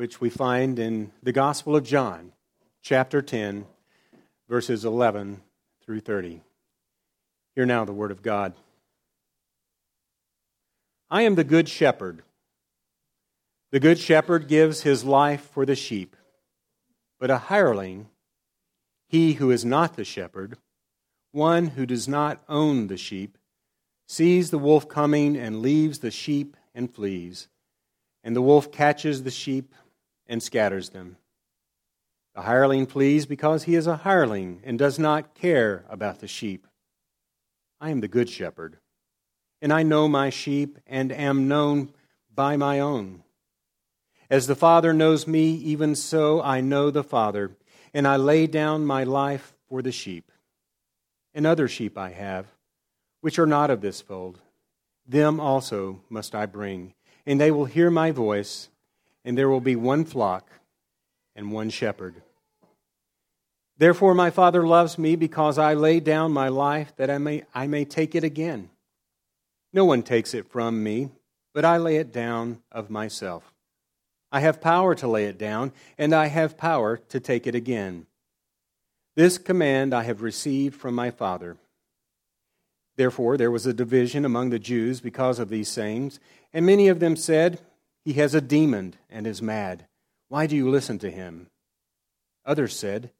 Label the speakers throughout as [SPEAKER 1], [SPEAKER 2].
[SPEAKER 1] which we find in the Gospel of John, chapter 10, verses 11 through 30. Hear now the Word of God. I am the Good Shepherd. The Good Shepherd gives his life for the sheep, but a hireling, he who is not the shepherd, one who does not own the sheep, sees the wolf coming and leaves the sheep and flees. And the wolf catches the sheep and scatters them. The hireling flees because he is a hireling and does not care about the sheep. I am the good shepherd, and I know my sheep and am known by my own. As the Father knows me, even so I know the Father, and I lay down my life for the sheep. And other sheep I have, which are not of this fold. Them also must I bring and they will hear my voice, and there will be one flock and one shepherd. Therefore, my Father loves me because I lay down my life that I may, I may take it again. No one takes it from me, but I lay it down of myself. I have power to lay it down, and I have power to take it again. This command I have received from my Father. Therefore, there was a division among the Jews because of these sayings, and many of them said, He has a demon and is mad. Why do you listen to him? Others said,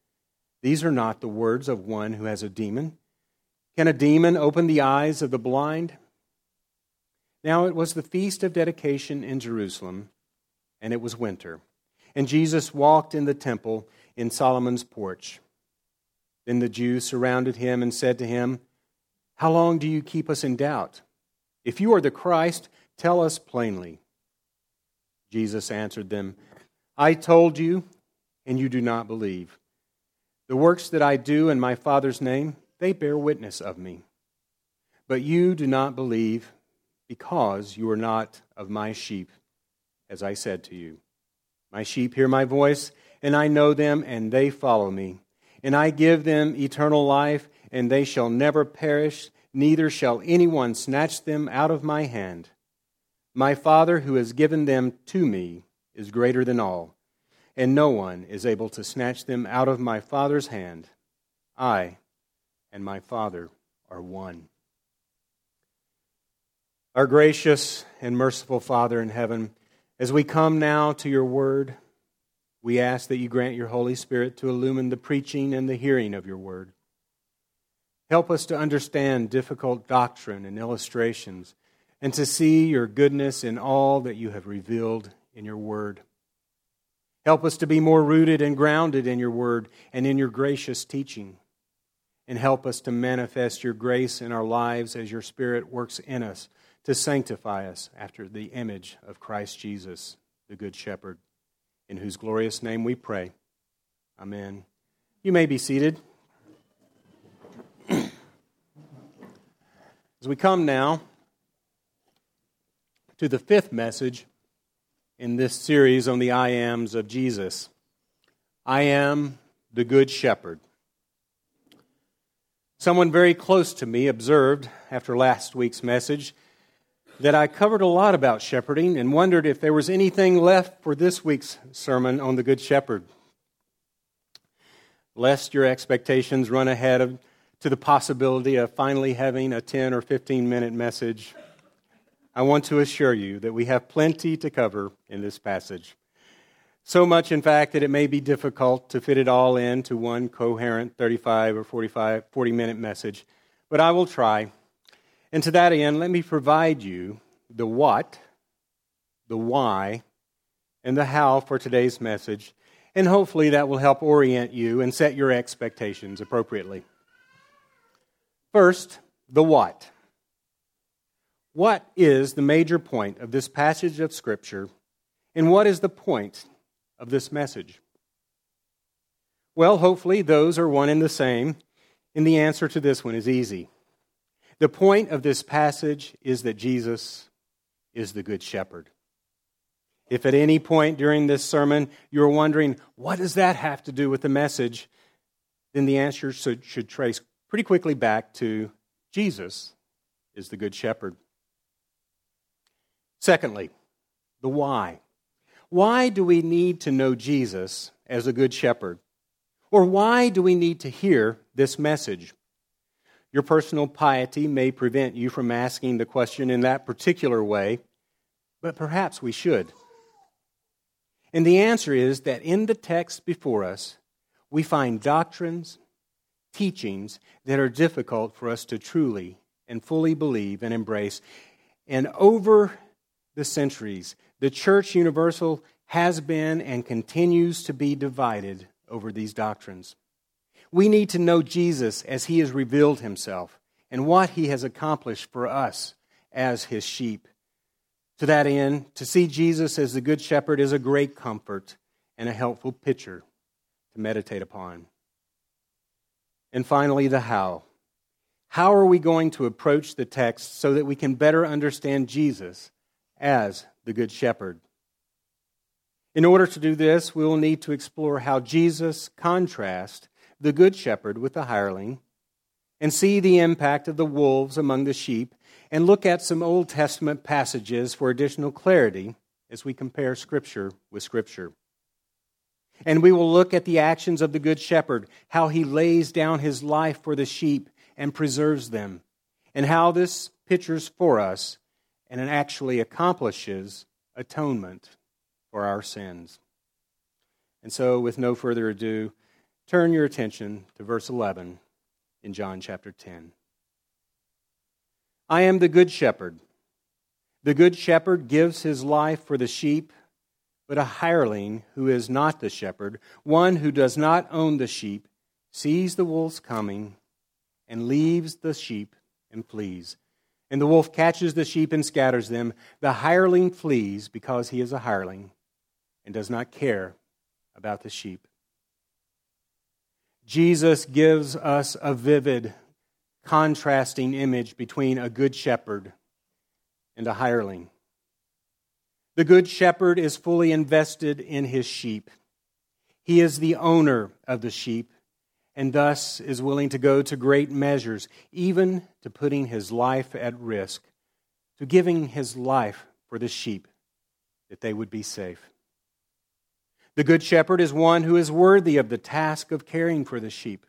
[SPEAKER 1] These are not the words of one who has a demon. Can a demon open the eyes of the blind? Now it was the feast of dedication in Jerusalem, and it was winter. And Jesus walked in the temple in Solomon's porch. Then the Jews surrounded him and said to him, How long do you keep us in doubt? If you are the Christ, Tell us plainly. Jesus answered them, I told you, and you do not believe. The works that I do in my Father's name, they bear witness of me. But you do not believe because you are not of my sheep, as I said to you. My sheep hear my voice, and I know them, and they follow me. And I give them eternal life, and they shall never perish, neither shall anyone snatch them out of my hand. My Father, who has given them to me, is greater than all, and no one is able to snatch them out of my Father's hand. I and my Father are one. Our gracious and merciful Father in heaven, as we come now to your word, we ask that you grant your Holy Spirit to illumine the preaching and the hearing of your word. Help us to understand difficult doctrine and illustrations and to see your goodness in all that you have revealed in your word. Help us to be more rooted and grounded in your word and in your gracious teaching. And help us to manifest your grace in our lives as your Spirit works in us to sanctify us after the image of Christ Jesus, the Good Shepherd, in whose glorious name we pray. Amen. You may be seated. As we come now to the fifth message in this series on the I ams of Jesus. I am the Good Shepherd. Someone very close to me observed after last week's message that I covered a lot about shepherding and wondered if there was anything left for this week's sermon on the Good Shepherd. Lest your expectations run ahead of, to the possibility of finally having a 10 or 15 minute message I want to assure you that we have plenty to cover in this passage. So much, in fact, that it may be difficult to fit it all into one coherent 35 or 45, 40 minute message, but I will try. And to that end, let me provide you the what, the why, and the how for today's message, and hopefully that will help orient you and set your expectations appropriately. First, the what. What is the major point of this passage of Scripture, and what is the point of this message? Well, hopefully, those are one and the same, and the answer to this one is easy. The point of this passage is that Jesus is the Good Shepherd. If at any point during this sermon you're wondering, what does that have to do with the message? Then the answer should, should trace pretty quickly back to Jesus is the Good Shepherd. Secondly, the why. Why do we need to know Jesus as a good shepherd? Or why do we need to hear this message? Your personal piety may prevent you from asking the question in that particular way, but perhaps we should. And the answer is that in the text before us, we find doctrines, teachings that are difficult for us to truly and fully believe and embrace. And over the centuries, the Church Universal has been and continues to be divided over these doctrines. We need to know Jesus as he has revealed himself and what he has accomplished for us as his sheep. To that end, to see Jesus as the Good Shepherd is a great comfort and a helpful picture to meditate upon. And finally, the how. How are we going to approach the text so that we can better understand Jesus as the Good Shepherd? In order to do this, we will need to explore how Jesus contrasts the Good Shepherd with the hireling and see the impact of the wolves among the sheep and look at some Old Testament passages for additional clarity as we compare Scripture with Scripture. And we will look at the actions of the Good Shepherd, how he lays down his life for the sheep and preserves them, and how this pictures for us and it actually accomplishes atonement for our sins. And so, with no further ado, turn your attention to verse 11 in John chapter 10. I am the good shepherd. The good shepherd gives his life for the sheep, but a hireling who is not the shepherd, one who does not own the sheep, sees the wolves coming and leaves the sheep and flees. And the wolf catches the sheep and scatters them. The hireling flees because he is a hireling and does not care about the sheep. Jesus gives us a vivid, contrasting image between a good shepherd and a hireling. The good shepherd is fully invested in his sheep. He is the owner of the sheep and thus is willing to go to great measures, even to putting his life at risk, to giving his life for the sheep, that they would be safe. The Good Shepherd is one who is worthy of the task of caring for the sheep.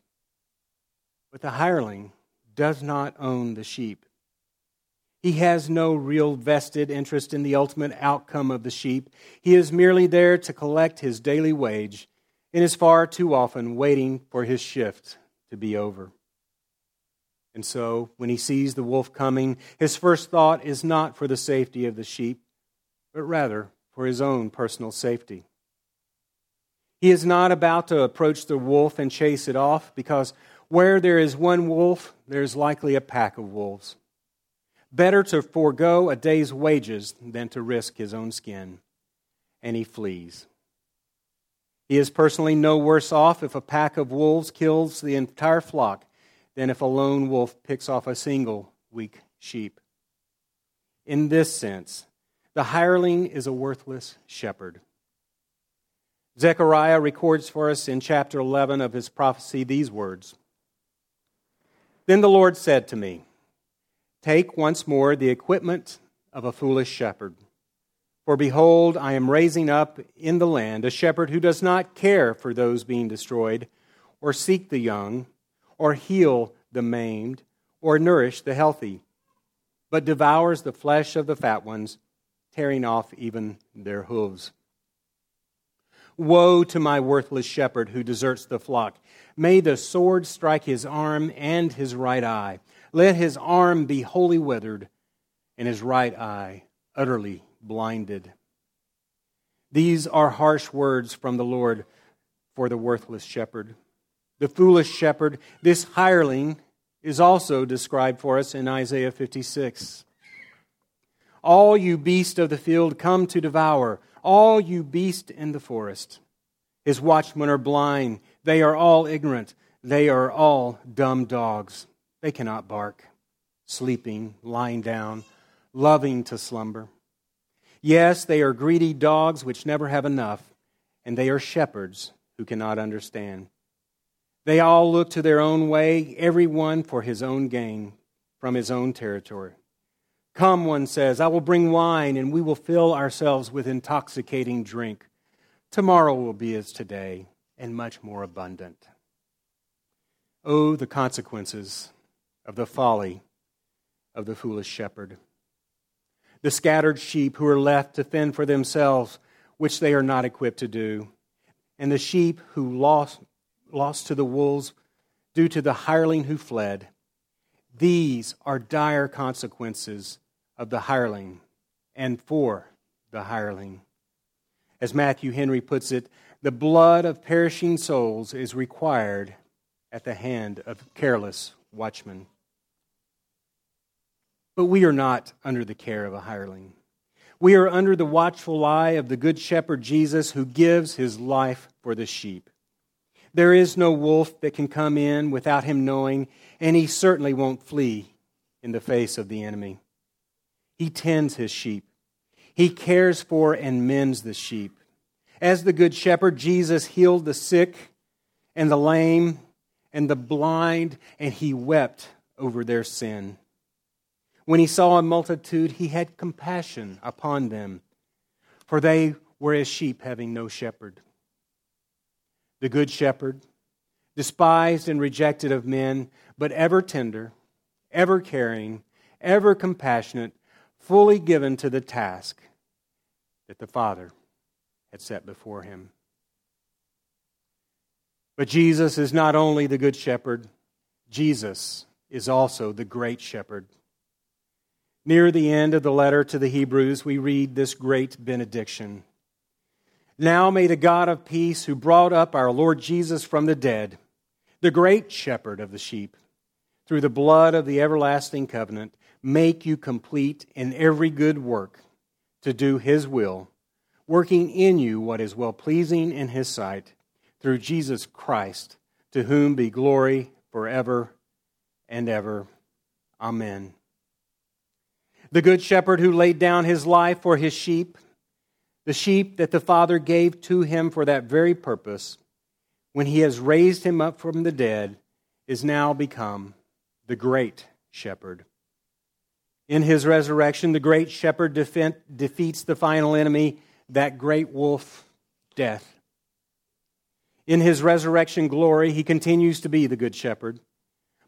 [SPEAKER 1] But the hireling does not own the sheep. He has no real vested interest in the ultimate outcome of the sheep. He is merely there to collect his daily wage and is far too often waiting for his shift to be over. And so, when he sees the wolf coming, his first thought is not for the safety of the sheep, but rather for his own personal safety. He is not about to approach the wolf and chase it off because where there is one wolf, there is likely a pack of wolves. Better to forego a day's wages than to risk his own skin. And he flees. He is personally no worse off if a pack of wolves kills the entire flock than if a lone wolf picks off a single weak sheep. In this sense, the hireling is a worthless shepherd. Zechariah records for us in chapter 11 of his prophecy these words Then the Lord said to me, Take once more the equipment of a foolish shepherd. For behold, I am raising up in the land a shepherd who does not care for those being destroyed, or seek the young, or heal the maimed, or nourish the healthy, but devours the flesh of the fat ones, tearing off even their hooves. Woe to my worthless shepherd who deserts the flock. May the sword strike his arm and his right eye. Let his arm be wholly withered and his right eye utterly blinded. These are harsh words from the Lord for the worthless shepherd. The foolish shepherd, this hireling, is also described for us in Isaiah 56. All you beasts of the field come to devour all you beasts in the forest. His watchmen are blind. They are all ignorant. They are all dumb dogs. They cannot bark, sleeping, lying down, loving to slumber. Yes, they are greedy dogs which never have enough, and they are shepherds who cannot understand. They all look to their own way, every one for his own gain from his own territory. Come, one says, I will bring wine, and we will fill ourselves with intoxicating drink. Tomorrow will be as today, and much more abundant. Oh, the consequences of the folly of the foolish shepherd. The scattered sheep who are left to fend for themselves, which they are not equipped to do, and the sheep who lost, lost to the wolves due to the hireling who fled. These are dire consequences of the hireling and for the hireling. As Matthew Henry puts it, the blood of perishing souls is required at the hand of careless watchmen. But we are not under the care of a hireling. We are under the watchful eye of the Good Shepherd Jesus who gives his life for the sheep. There is no wolf that can come in without him knowing, and he certainly won't flee in the face of the enemy. He tends his sheep, he cares for and mends the sheep. As the Good Shepherd, Jesus healed the sick and the lame and the blind, and he wept over their sin. When he saw a multitude, he had compassion upon them, for they were as sheep having no shepherd. The Good Shepherd, despised and rejected of men, but ever tender, ever caring, ever compassionate, fully given to the task that the Father had set before him. But Jesus is not only the Good Shepherd, Jesus is also the Great Shepherd. Near the end of the letter to the Hebrews, we read this great benediction. Now may the God of peace, who brought up our Lord Jesus from the dead, the great shepherd of the sheep, through the blood of the everlasting covenant, make you complete in every good work to do his will, working in you what is well pleasing in his sight, through Jesus Christ, to whom be glory forever and ever. Amen. The good shepherd who laid down his life for his sheep, the sheep that the Father gave to him for that very purpose, when he has raised him up from the dead, is now become the great shepherd. In his resurrection, the great shepherd defeats the final enemy, that great wolf, death. In his resurrection glory, he continues to be the good shepherd.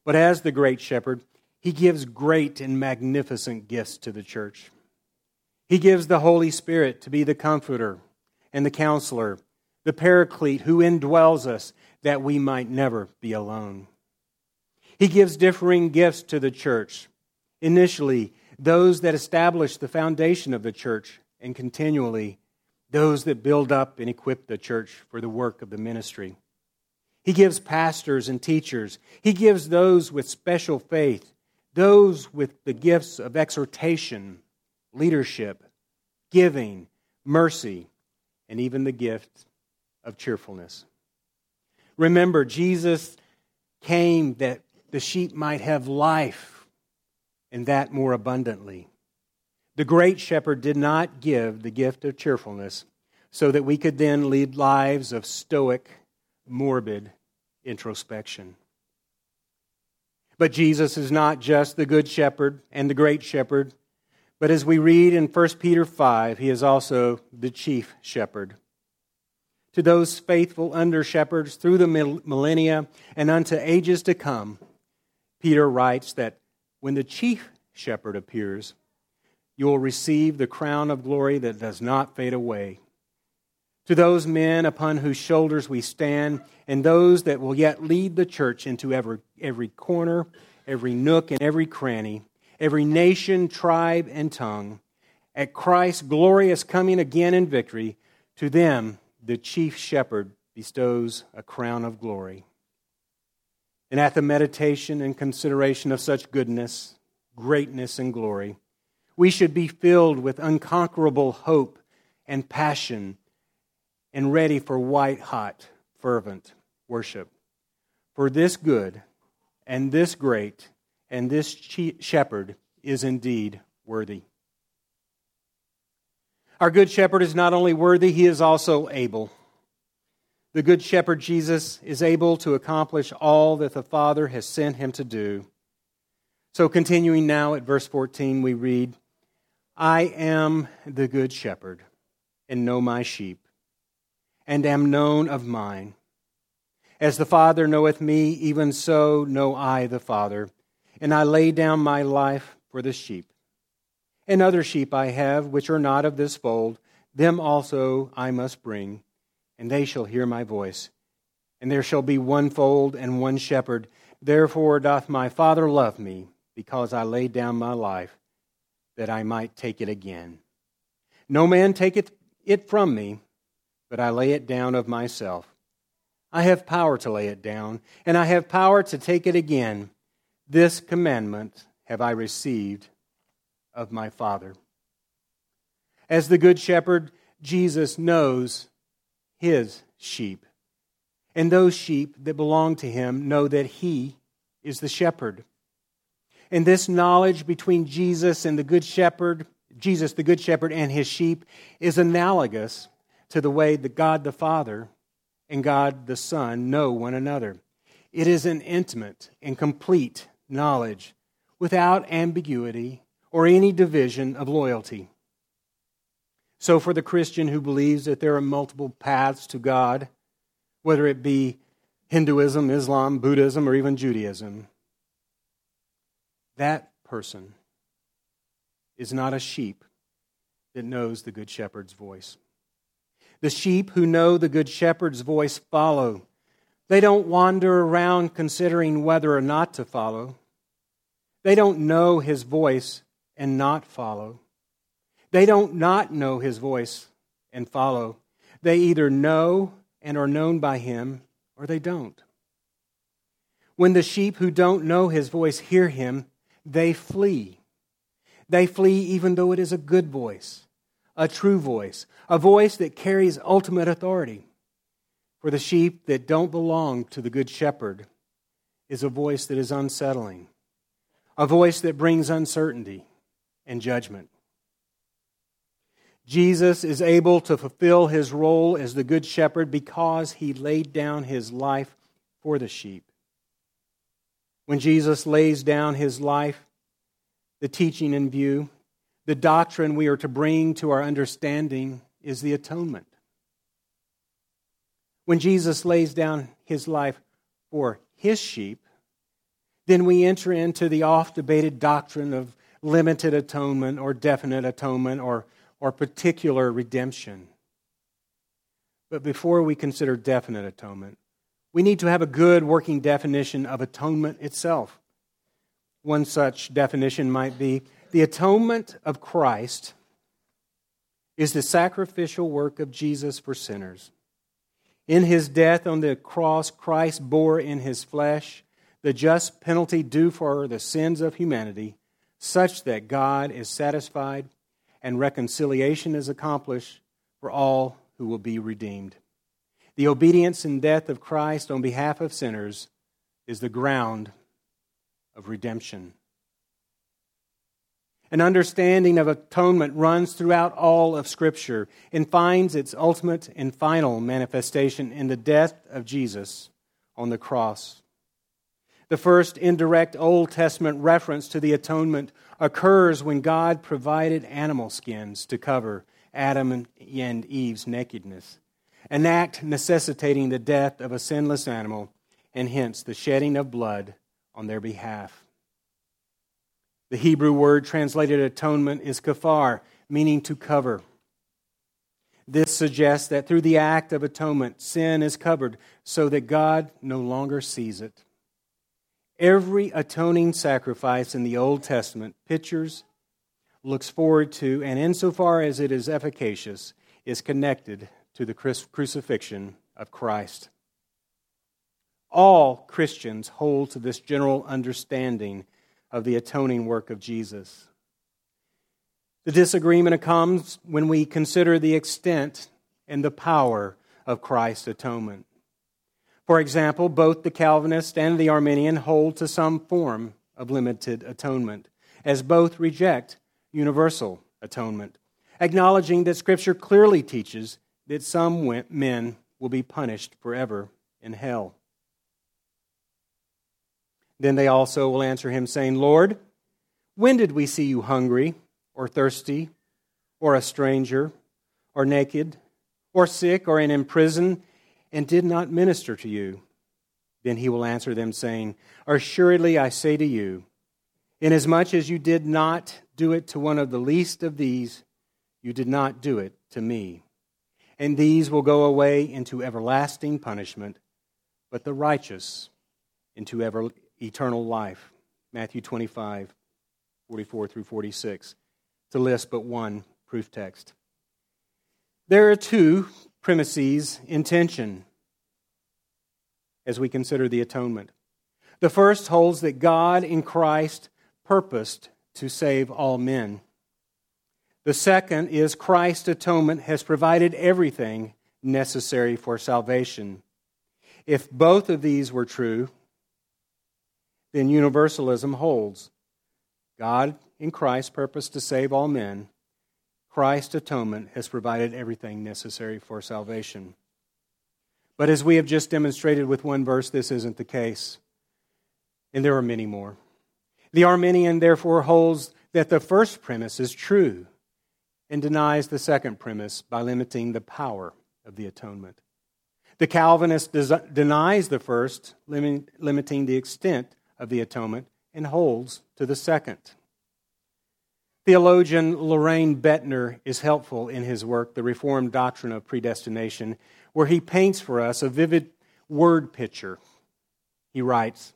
[SPEAKER 1] But as the great shepherd, he gives great and magnificent gifts to the church. He gives the Holy Spirit to be the comforter and the counselor, the paraclete who indwells us that we might never be alone. He gives differing gifts to the church. Initially, those that establish the foundation of the church, and continually, those that build up and equip the church for the work of the ministry. He gives pastors and teachers. He gives those with special faith those with the gifts of exhortation, leadership, giving, mercy, and even the gift of cheerfulness. Remember, Jesus came that the sheep might have life, and that more abundantly. The great shepherd did not give the gift of cheerfulness so that we could then lead lives of stoic, morbid introspection. But Jesus is not just the good shepherd and the great shepherd, but as we read in 1 Peter 5, he is also the chief shepherd. To those faithful under shepherds through the millennia and unto ages to come, Peter writes that when the chief shepherd appears, you will receive the crown of glory that does not fade away to those men upon whose shoulders we stand, and those that will yet lead the church into every, every corner, every nook, and every cranny, every nation, tribe, and tongue. At Christ's glorious coming again in victory, to them the chief shepherd bestows a crown of glory. And at the meditation and consideration of such goodness, greatness, and glory, we should be filled with unconquerable hope and passion and ready for white hot, fervent worship. For this good and this great and this shepherd is indeed worthy. Our good shepherd is not only worthy, he is also able. The good shepherd Jesus is able to accomplish all that the Father has sent him to do. So, continuing now at verse 14, we read, I am the good shepherd, and know my sheep, and am known of mine. As the Father knoweth me, even so know I the Father, and I lay down my life for the sheep. And other sheep I have, which are not of this fold, them also I must bring, and they shall hear my voice. And there shall be one fold and one shepherd. Therefore doth my Father love me, because I laid down my life, that I might take it again. No man taketh it from me, but I lay it down of myself. I have power to lay it down, and I have power to take it again. This commandment have I received of my Father. As the Good Shepherd, Jesus knows his sheep. And those sheep that belong to him know that he is the shepherd. And this knowledge between Jesus and the Good Shepherd, Jesus, the Good Shepherd, and his sheep, is analogous to the way that God the Father and God the Son know one another. It is an intimate and complete knowledge without ambiguity or any division of loyalty. So, for the Christian who believes that there are multiple paths to God, whether it be Hinduism, Islam, Buddhism, or even Judaism, that person is not a sheep that knows the Good Shepherd's voice. The sheep who know the Good Shepherd's voice follow. They don't wander around considering whether or not to follow. They don't know his voice and not follow. They don't not know his voice and follow. They either know and are known by him or they don't. When the sheep who don't know his voice hear him, they flee. They flee even though it is a good voice a true voice, a voice that carries ultimate authority. For the sheep that don't belong to the Good Shepherd is a voice that is unsettling, a voice that brings uncertainty and judgment. Jesus is able to fulfill his role as the Good Shepherd because he laid down his life for the sheep. When Jesus lays down his life, the teaching in view the doctrine we are to bring to our understanding is the atonement. When Jesus lays down his life for his sheep, then we enter into the oft debated doctrine of limited atonement or definite atonement or, or particular redemption. But before we consider definite atonement, we need to have a good working definition of atonement itself. One such definition might be the atonement of Christ is the sacrificial work of Jesus for sinners. In his death on the cross, Christ bore in his flesh the just penalty due for the sins of humanity, such that God is satisfied and reconciliation is accomplished for all who will be redeemed. The obedience and death of Christ on behalf of sinners is the ground of redemption. An understanding of atonement runs throughout all of Scripture and finds its ultimate and final manifestation in the death of Jesus on the cross. The first indirect Old Testament reference to the atonement occurs when God provided animal skins to cover Adam and Eve's nakedness, an act necessitating the death of a sinless animal and hence the shedding of blood on their behalf. The Hebrew word translated atonement is kafar, meaning to cover. This suggests that through the act of atonement, sin is covered so that God no longer sees it. Every atoning sacrifice in the Old Testament pictures, looks forward to, and insofar as it is efficacious, is connected to the crucifixion of Christ. All Christians hold to this general understanding of the atoning work of Jesus. The disagreement comes when we consider the extent and the power of Christ's atonement. For example, both the Calvinist and the Arminian hold to some form of limited atonement, as both reject universal atonement, acknowledging that Scripture clearly teaches that some men will be punished forever in hell. Then they also will answer him, saying, Lord, when did we see you hungry, or thirsty, or a stranger, or naked, or sick, or in prison, and did not minister to you? Then he will answer them, saying, Assuredly I say to you, inasmuch as you did not do it to one of the least of these, you did not do it to me. And these will go away into everlasting punishment, but the righteous into ever, eternal life. Matthew 25, 44 through 46, to list but one proof text. There are two premises in tension as we consider the atonement. The first holds that God in Christ purposed to save all men. The second is Christ's atonement has provided everything necessary for salvation. If both of these were true, then universalism holds. God in Christ purposed to save all men. Christ's atonement has provided everything necessary for salvation. But as we have just demonstrated with one verse, this isn't the case. And there are many more. The Arminian, therefore, holds that the first premise is true and denies the second premise by limiting the power of the atonement. The Calvinist des- denies the first, lim- limiting the extent of the atonement, and holds to the second. Theologian Lorraine Boettner is helpful in his work, The Reformed Doctrine of Predestination, where he paints for us a vivid word picture. He writes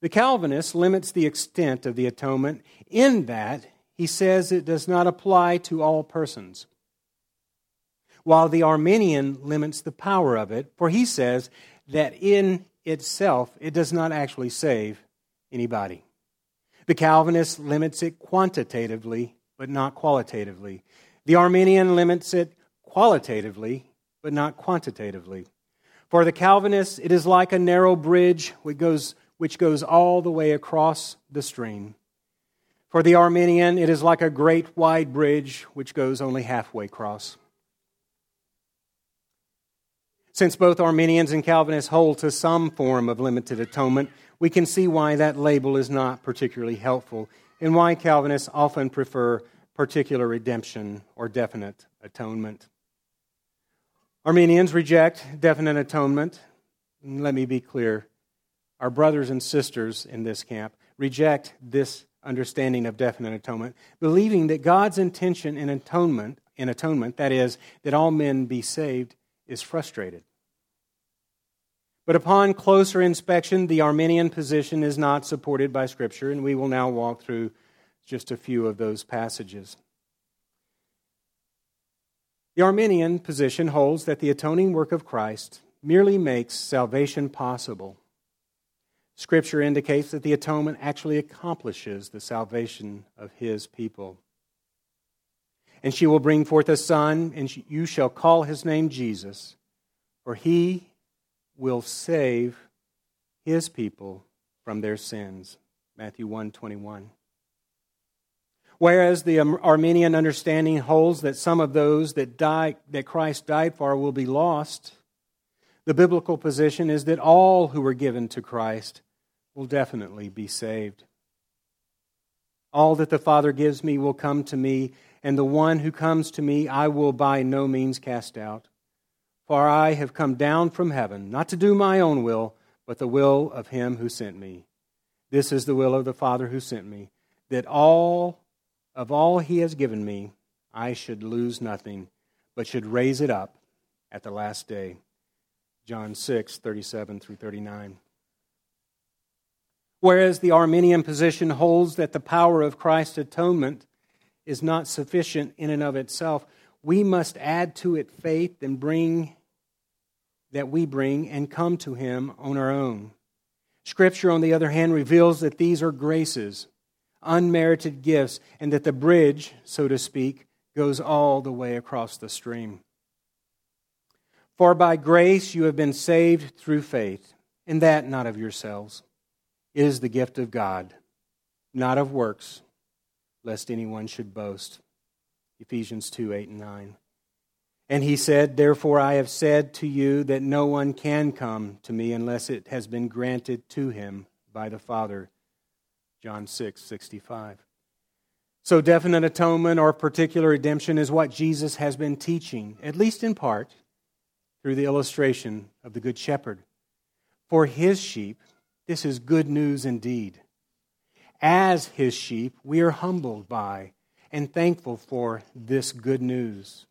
[SPEAKER 1] The Calvinist limits the extent of the atonement in that he says it does not apply to all persons. While the Arminian limits the power of it, for he says that in itself it does not actually save anybody. The Calvinist limits it quantitatively, but not qualitatively. The Arminian limits it qualitatively, but not quantitatively. For the Calvinist, it is like a narrow bridge which goes, which goes all the way across the stream. For the Arminian, it is like a great wide bridge which goes only halfway across. Since both Arminians and Calvinists hold to some form of limited atonement, we can see why that label is not particularly helpful and why Calvinists often prefer particular redemption or definite atonement. Arminians reject definite atonement. Let me be clear. Our brothers and sisters in this camp reject this understanding of definite atonement, believing that God's intention in atonement, in atonement, that is, that all men be saved, is frustrated. But upon closer inspection, the Arminian position is not supported by Scripture, and we will now walk through just a few of those passages. The Arminian position holds that the atoning work of Christ merely makes salvation possible Scripture indicates that the atonement actually accomplishes the salvation of his people. And she will bring forth a son, and you shall call his name Jesus, for he will save his people from their sins. Matthew 1 21. Whereas the Arminian understanding holds that some of those that, die, that Christ died for will be lost, the biblical position is that all who were given to Christ will definitely be saved. All that the Father gives me will come to me, and the one who comes to me I will by no means cast out. For I have come down from heaven, not to do my own will, but the will of him who sent me. This is the will of the Father who sent me, that all of all he has given me I should lose nothing, but should raise it up at the last day. John 6, 37 through 39. Whereas the Arminian position holds that the power of Christ's atonement is not sufficient in and of itself, we must add to it faith and bring that we bring and come to him on our own. Scripture, on the other hand, reveals that these are graces, unmerited gifts, and that the bridge, so to speak, goes all the way across the stream. For by grace you have been saved through faith, and that not of yourselves It is the gift of God, not of works, lest anyone should boast. Ephesians 2 8 and 9. And he said, Therefore I have said to you that no one can come to me unless it has been granted to him by the Father. John 6, 65. So, definite atonement or particular redemption is what Jesus has been teaching, at least in part, through the illustration of the Good Shepherd. For his sheep, this is good news indeed. As his sheep, we are humbled by and thankful for this good news.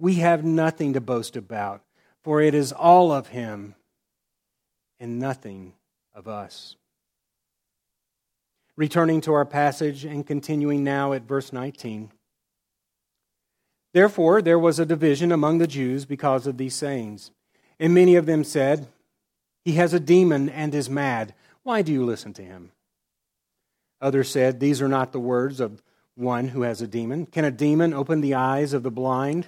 [SPEAKER 1] We have nothing to boast about, for it is all of him and nothing of us. Returning to our passage and continuing now at verse 19. Therefore, there was a division among the Jews because of these sayings. And many of them said, He has a demon and is mad. Why do you listen to him? Others said, These are not the words of one who has a demon. Can a demon open the eyes of the blind?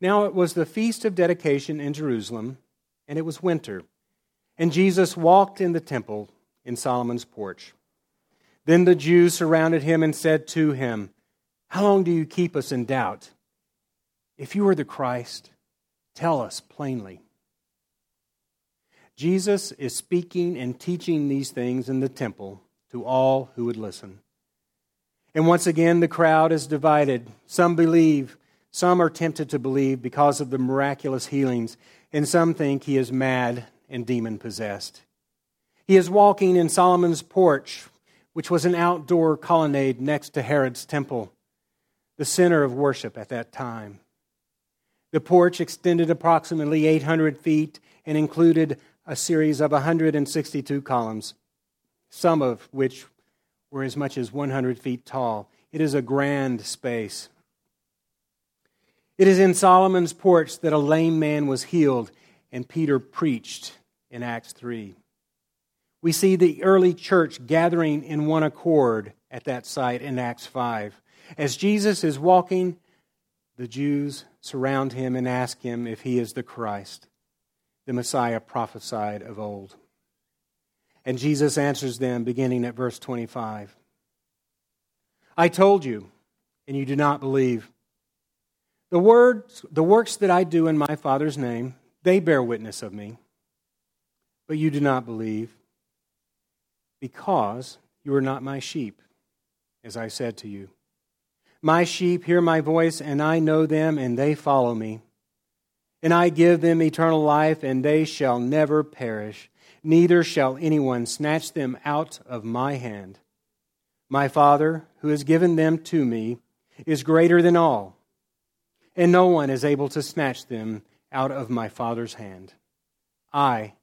[SPEAKER 1] Now it was the feast of dedication in Jerusalem, and it was winter. And Jesus walked in the temple in Solomon's porch. Then the Jews surrounded him and said to him, How long do you keep us in doubt? If you are the Christ, tell us plainly. Jesus is speaking and teaching these things in the temple to all who would listen. And once again, the crowd is divided. Some believe, some are tempted to believe because of the miraculous healings, and some think he is mad and demon possessed. He is walking in Solomon's porch which was an outdoor colonnade next to Herod's temple, the center of worship at that time. The porch extended approximately 800 feet and included a series of 162 columns, some of which were as much as 100 feet tall. It is a grand space. It is in Solomon's porch that a lame man was healed and Peter preached in Acts 3. We see the early church gathering in one accord at that site in Acts 5. As Jesus is walking, the Jews surround him and ask him if he is the Christ, the Messiah prophesied of old. And Jesus answers them beginning at verse 25. I told you, and you do not believe. The words, the works that I do in my Father's name, they bear witness of me. But you do not believe because you are not my sheep, as I said to you. My sheep hear my voice, and I know them, and they follow me. And I give them eternal life, and they shall never perish, neither shall anyone snatch them out of my hand. My Father, who has given them to me, is greater than all, and no one is able to snatch them out of my Father's hand. I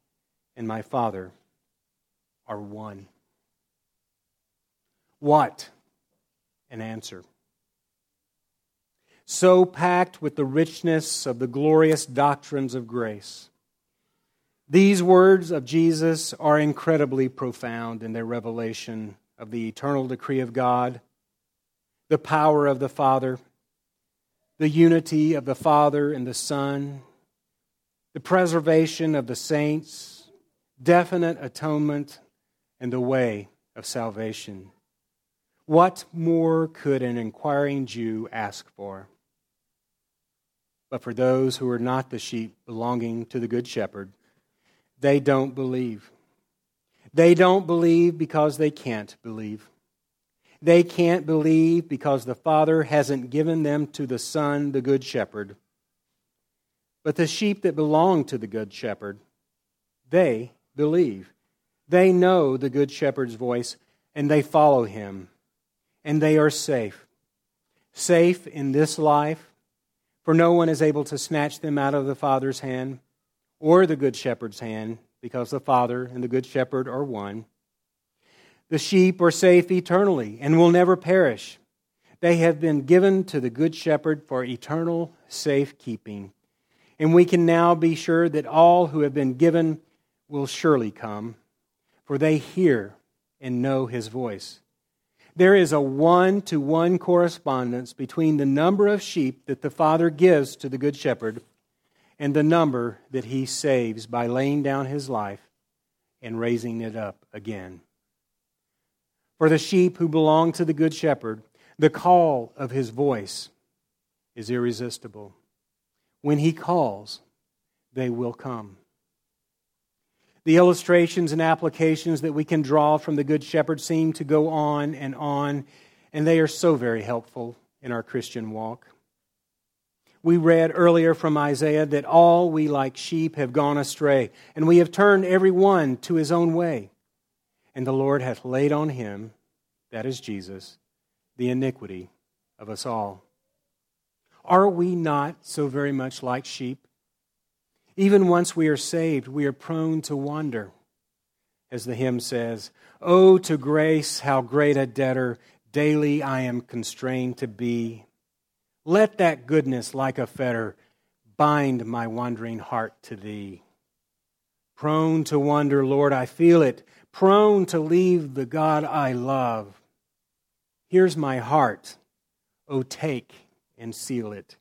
[SPEAKER 1] and my Father are one. What an answer. So packed with the richness of the glorious doctrines of grace. These words of Jesus are incredibly profound in their revelation of the eternal decree of God, the power of the Father, the unity of the Father and the Son, the preservation of the saints, definite atonement, and the way of salvation. What more could an inquiring Jew ask for? But for those who are not the sheep belonging to the Good Shepherd, they don't believe. They don't believe because they can't believe. They can't believe because the Father hasn't given them to the Son, the Good Shepherd. But the sheep that belong to the Good Shepherd, they believe. They know the Good Shepherd's voice and they follow him. And they are safe. Safe in this life, for no one is able to snatch them out of the Father's hand or the Good Shepherd's hand, because the Father and the Good Shepherd are one. The sheep are safe eternally and will never perish. They have been given to the Good Shepherd for eternal safekeeping. And we can now be sure that all who have been given will surely come for they hear and know his voice. There is a one to one correspondence between the number of sheep that the Father gives to the Good Shepherd and the number that he saves by laying down his life and raising it up again. For the sheep who belong to the Good Shepherd, the call of his voice is irresistible. When he calls, they will come. The illustrations and applications that we can draw from the Good Shepherd seem to go on and on, and they are so very helpful in our Christian walk. We read earlier from Isaiah that all we like sheep have gone astray, and we have turned every one to his own way. And the Lord hath laid on him, that is Jesus, the iniquity of us all. Are we not so very much like sheep? Even once we are saved, we are prone to wander. As the hymn says, Oh, to grace, how great a debtor daily I am constrained to be. Let that goodness, like a fetter, bind my wandering heart to thee. Prone to wander, Lord, I feel it, prone to leave the God I love. Here's my heart. O take and seal it.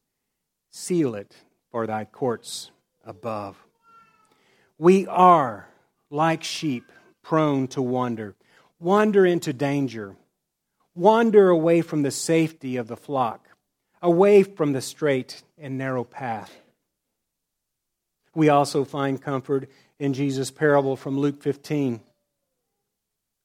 [SPEAKER 1] Seal it for thy courts above. We are, like sheep, prone to wander, wander into danger, wander away from the safety of the flock, away from the straight and narrow path. We also find comfort in Jesus' parable from Luke 15.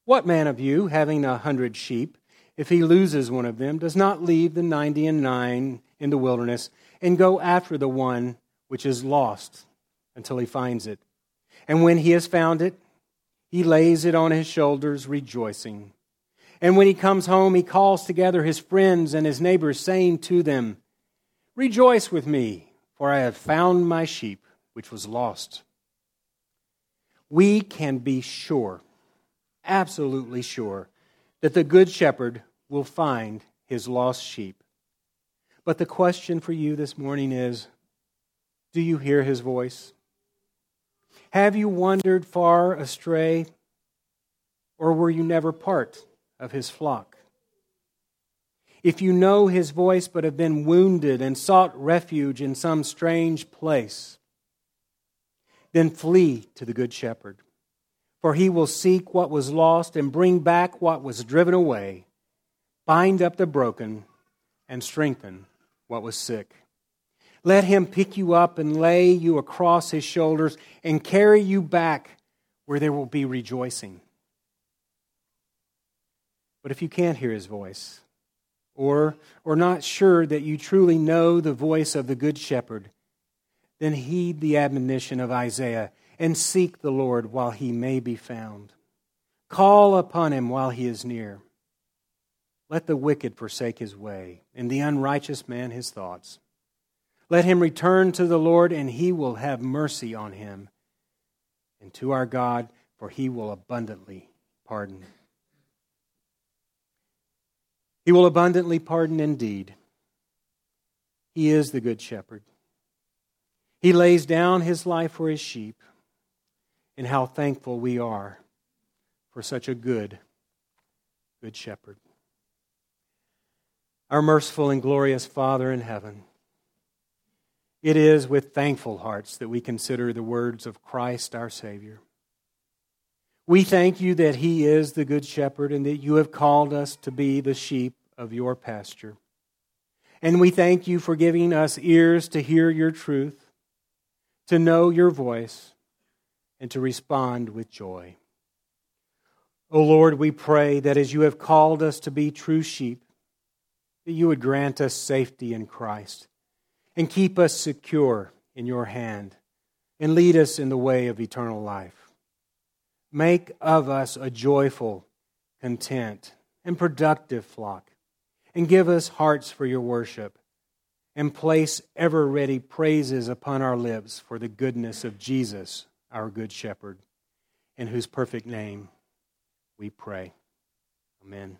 [SPEAKER 1] What man of you, having a hundred sheep, if he loses one of them, does not leave the ninety and nine in the wilderness and go after the one which is lost until he finds it? And when he has found it, he lays it on his shoulders, rejoicing. And when he comes home, he calls together his friends and his neighbors, saying to them, Rejoice with me, for I have found my sheep which was lost. We can be sure, absolutely sure, that the Good Shepherd will find his lost sheep. But the question for you this morning is do you hear his voice? Have you wandered far astray, or were you never part of his flock? If you know his voice but have been wounded and sought refuge in some strange place, then flee to the Good Shepherd for he will seek what was lost and bring back what was driven away, bind up the broken, and strengthen what was sick. Let him pick you up and lay you across his shoulders and carry you back where there will be rejoicing. But if you can't hear his voice, or, or not sure that you truly know the voice of the Good Shepherd, then heed the admonition of Isaiah and seek the Lord while he may be found. Call upon him while he is near. Let the wicked forsake his way, and the unrighteous man his thoughts. Let him return to the Lord, and he will have mercy on him, and to our God, for he will abundantly pardon. He will abundantly pardon indeed. He is the good shepherd. He lays down his life for his sheep and how thankful we are for such a good, good shepherd. Our merciful and glorious Father in heaven, it is with thankful hearts that we consider the words of Christ our Savior. We thank you that He is the Good Shepherd and that you have called us to be the sheep of your pasture. And we thank you for giving us ears to hear your truth, to know your voice, and to respond with joy. O oh Lord, we pray that as you have called us to be true sheep, that you would grant us safety in Christ and keep us secure in your hand and lead us in the way of eternal life. Make of us a joyful, content, and productive flock, and give us hearts for your worship, and place ever ready praises upon our lips for the goodness of Jesus our Good Shepherd, in whose perfect name we pray. Amen.